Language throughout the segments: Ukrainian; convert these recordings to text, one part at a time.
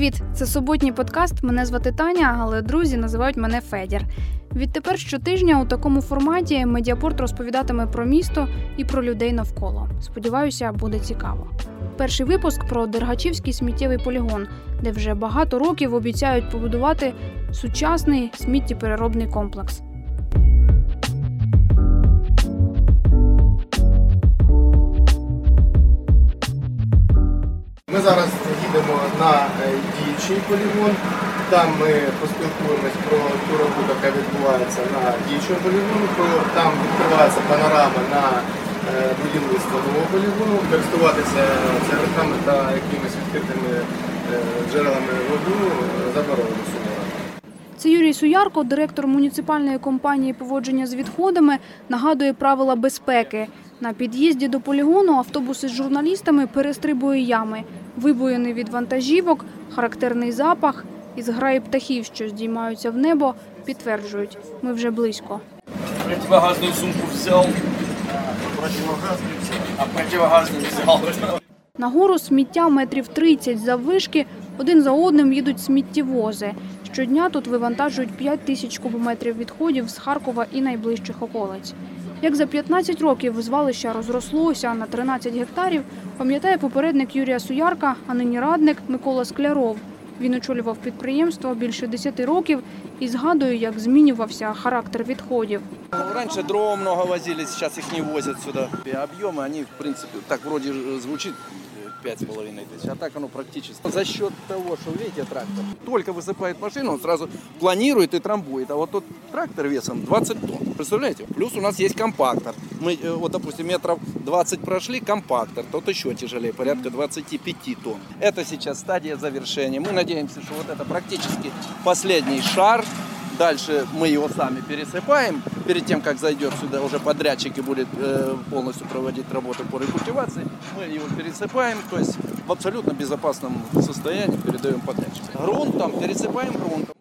привіт! Це суботній подкаст. Мене звати Таня, але друзі називають мене Федір. Відтепер щотижня у такому форматі медіапорт розповідатиме про місто і про людей навколо. Сподіваюся, буде цікаво. Перший випуск про Дергачівський сміттєвий полігон, де вже багато років обіцяють побудувати сучасний сміттєпереробний комплекс. Діючий полігон. Там ми поспілкуємось про ту роботу, яка відбувається на діючому полігоні. Про- Там відкривається панорама на е, будівництво нового полігону, користуватися цигарками та якимись відкритими е, джерелами воду е, заборонено суворо. Це Юрій Суярко, директор муніципальної компанії поводження з відходами, нагадує правила безпеки. На під'їзді до полігону автобуси з журналістами перестрибує ями, вибоїни від вантажівок, характерний запах і зграї птахів, що здіймаються в небо, підтверджують, ми вже близько. Противогазную сумку взял. А противогазную взял. Нагору сміття метрів 30 заввишки, один за одним їдуть сміттєвози. Щодня тут вивантажують 5 тисяч кубометрів відходів з Харкова і найближчих околиць. Як за 15 років звалище розрослося на 13 гектарів, пам'ятає попередник Юрія Суярка, а нині радник Микола Скляров. Він очолював підприємство більше 10 років і згадує, як змінювався характер відходів. Раніше дрова багато возили, зараз їх не возять сюди. Об'єми, вони, в принципі, так вроді звучить 5,5 тысяч. А так оно практически. За счет того, что, видите, трактор только высыпает машину, он сразу планирует и трамбует. А вот тот трактор весом 20 тонн. Представляете? Плюс у нас есть компактор. Мы, э, вот, допустим, метров 20 прошли, компактор. Тот еще тяжелее, порядка 25 тонн. Это сейчас стадия завершения. Мы надеемся, что вот это практически последний шар Дальше мы его сами пересыпаем. Перед тем, как зайдет сюда уже подрядчик и будет э, полностью проводить работу по рекультивации, мы его пересыпаем, то есть в абсолютно безопасном состоянии передаем подрядчику. Грунт там пересыпаем грунтом.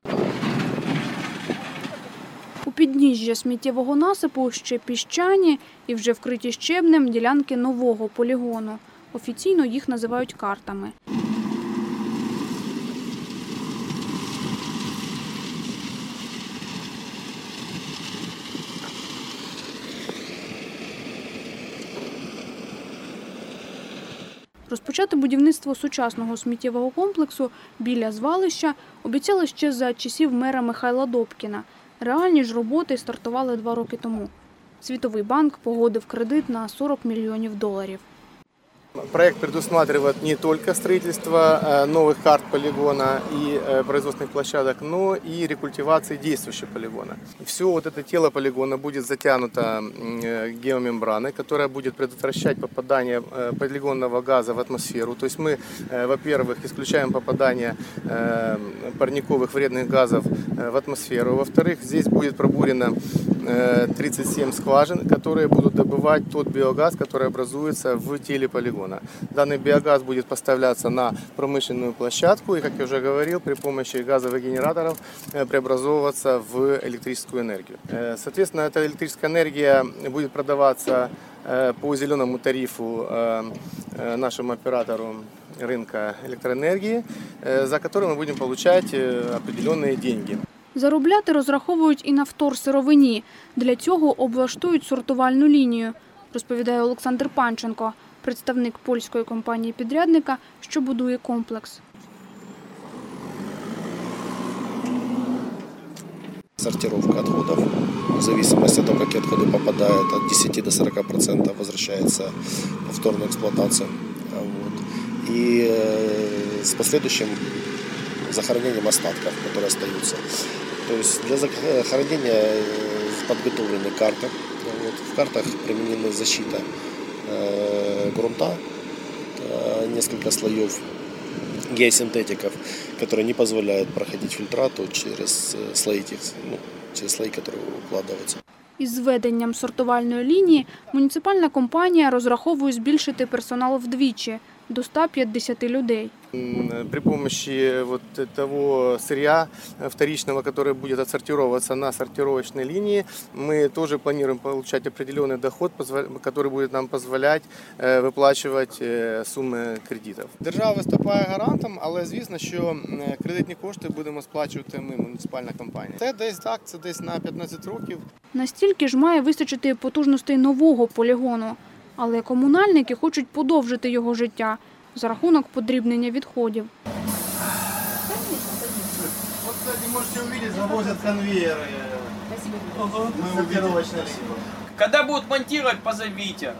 У підніжжя сміттєвого насипу ще піщані і вже вкриті щебнем ділянки нового полігону. Офіційно їх називають картами. Розпочати будівництво сучасного сміттєвого комплексу біля звалища обіцяли ще за часів мера Михайла Добкіна. Реальні ж роботи стартували два роки тому. Світовий банк погодив кредит на 40 мільйонів доларів. Проект предусматривает не только строительство э, новых карт полигона и э, производственных площадок, но и рекультивации действующего полигона. Все вот это тело полигона будет затянуто э, геомембраной, которая будет предотвращать попадание полигонного газа в атмосферу. То есть мы, во-первых, исключаем попадание парниковых вредных газов в атмосферу. Во-вторых, здесь будет пробурено 37 скважин, которые будут добывать тот биогаз, который образуется в теле полигона. Данный биогаз будет поставляться на промышленную площадку и, как я уже говорил, при помощи газовых генераторов э, преобразовываться в электрическую энергию. Э, Соответственно, эта электрическая энергия будет продаваться э, по зеленому тарифу э, э, нашему оператору рынка электроэнергии, э, за который мы будем получать э, определенные деньги. Заробляти розраховують і на вторсировині. Для цього облаштують сортувальну лінію, розповідає Олександр Панченко, представник польської компанії-підрядника, що будує комплекс. Сортировка отходов в зависимости от того, какие отходы попадают, от 10 до 40 процентов возвращается в повторную эксплуатацию. А Вот. И э, с последующим захоронением остатков, которые остаются. То есть для захоронения э, подготовлены карты. Вот. В картах применена защита э, грунта, э, несколько слоев геосинтетиков, которые не позволяют проходить фильтрату через э, слои, тех, ну, через слои, которые укладываются. Із зведенням сортувальної лінії муніципальна компанія розраховує збільшити персонал вдвічі. до 150 людей. М, При помощи вот того сырья э, вторичного, которое будет отсортироваться на сортировочной линии, мы тоже планируем получать определенный доход, позва- который будет нам позволять э, виплачувати е, суми кредитів. Держава виступає гарантом, але звісно, що е, кредитні кошти будемо сплачувати ми, муніципальна компанія. Це десь так, це десь на 15 років. Настільки ж має вистачити потужностей нового полігону, але комунальники хочуть подовжити його життя за рахунок подрібнення відходів. Вот, кстати, можете увидеть, завозят конвейеры. Мы сортировочной. Когда будут монтировать, позовите.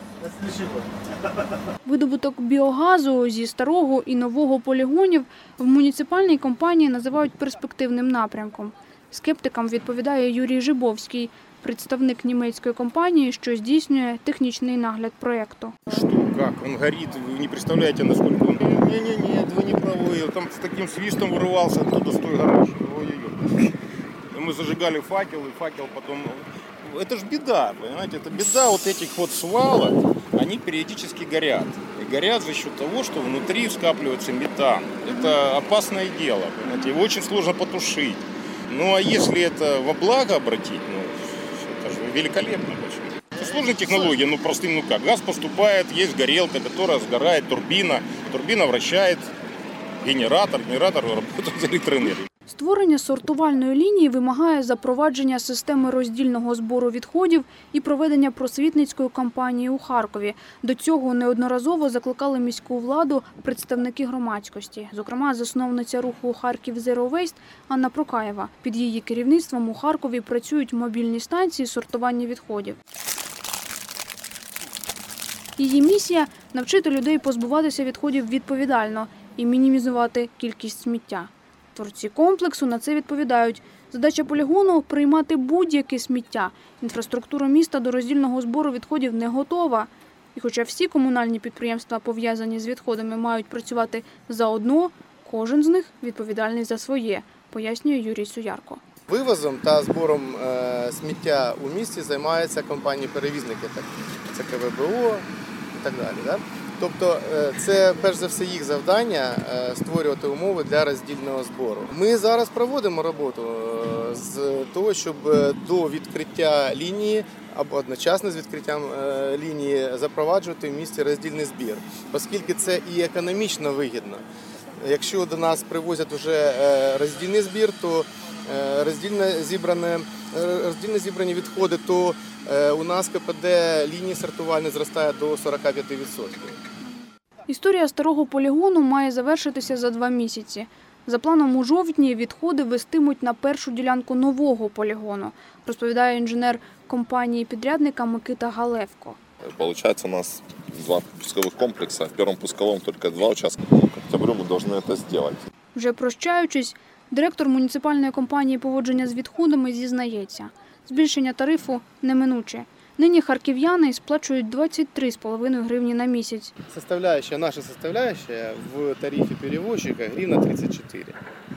Видобуток біогазу зі старого і нового полігонів в муніципальній компанії називають перспективним напрямком. Скептикам відповідає Юрій Жибовський, представник німецької компанії, що здійснює технічний нагляд проєкту. Что, как? Он горит, вы не представляете, насколько он... Не-не-не, вы не правы. Там с таким свистом вырывался оттуда с той гараж. Ой-ой-ой. И мы зажигали факел, и факел потом... Это ж беда, понимаете? Это беда вот этих вот свалок. Они периодически горят. И горят за счет того, что внутри скапливается метан. Это опасное дело, понимаете? Его очень сложно потушить. Ну а если это во благо обратить, ну, это же великолепно. Почему? Сложная технология, ну простым, ну как, газ поступает, есть горелка, которая сгорает, турбина, турбина вращает генератор, генератор работает электроэнергией. Створення сортувальної лінії вимагає запровадження системи роздільного збору відходів і проведення просвітницької кампанії у Харкові. До цього неодноразово закликали міську владу представники громадськості, зокрема засновниця руху Харків Zero Waste Анна Прокаєва. Під її керівництвом у Харкові працюють мобільні станції сортування відходів. Її місія навчити людей позбуватися відходів відповідально і мінімізувати кількість сміття. Творці комплексу на це відповідають. Задача полігону приймати будь-яке сміття. Інфраструктура міста до роздільного збору відходів не готова. І хоча всі комунальні підприємства, пов'язані з відходами, мають працювати заодно, кожен з них відповідальний за своє, пояснює Юрій Суярко. Вивозом та збором е, сміття у місті займаються компанії-перевізники, це КВБО і так далі. Тобто е, це перш за все їх завдання е, створювати умови для роздільного збору. Ми зараз проводимо роботу е, з того, щоб до відкриття лінії або одночасно з відкриттям лінії запроваджувати в місті роздільний збір, оскільки це і економічно вигідно. Якщо до нас привозять вже роздільний збір, то е, роздільно зібране е, роздільно зібрані відходи, то е, у нас КПД лінії сортувальні зростає до 45%. Історія старого полігону має завершитися за два місяці. За планом у жовтні відходи вестимуть на першу ділянку нового полігону, розповідає інженер компанії підрядника Микита Галевко. Получается у нас два пусковых комплекса. В первом пусковом только два участка. К октябрю мы должны это сделать. Вже прощаючись, директор муніципальної компанії поводження з відходами зізнається, збільшення тарифу неминуче. Нині харків'яни сплачують 23,5 гривні на місяць. Составляющая, наша составляющая в тарифе перевозчика гривна 34.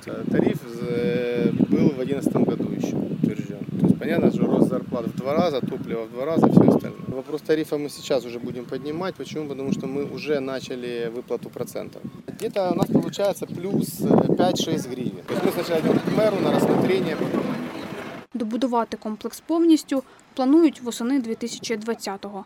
Э, Тариф э, был в 2011 году еще утвержден. То есть понятно, что рост зарплат в два раза, топливо в два раза, все остальное. Вопрос тарифа мы сейчас уже будем поднимать. Почему? Потому что мы уже начали выплату процентов. Где-то у нас получается плюс э, 5-6 гривен. То есть мы сначала идем к мэру на рассмотрение, потом Добудувати комплекс повністю планують восени 2020-го.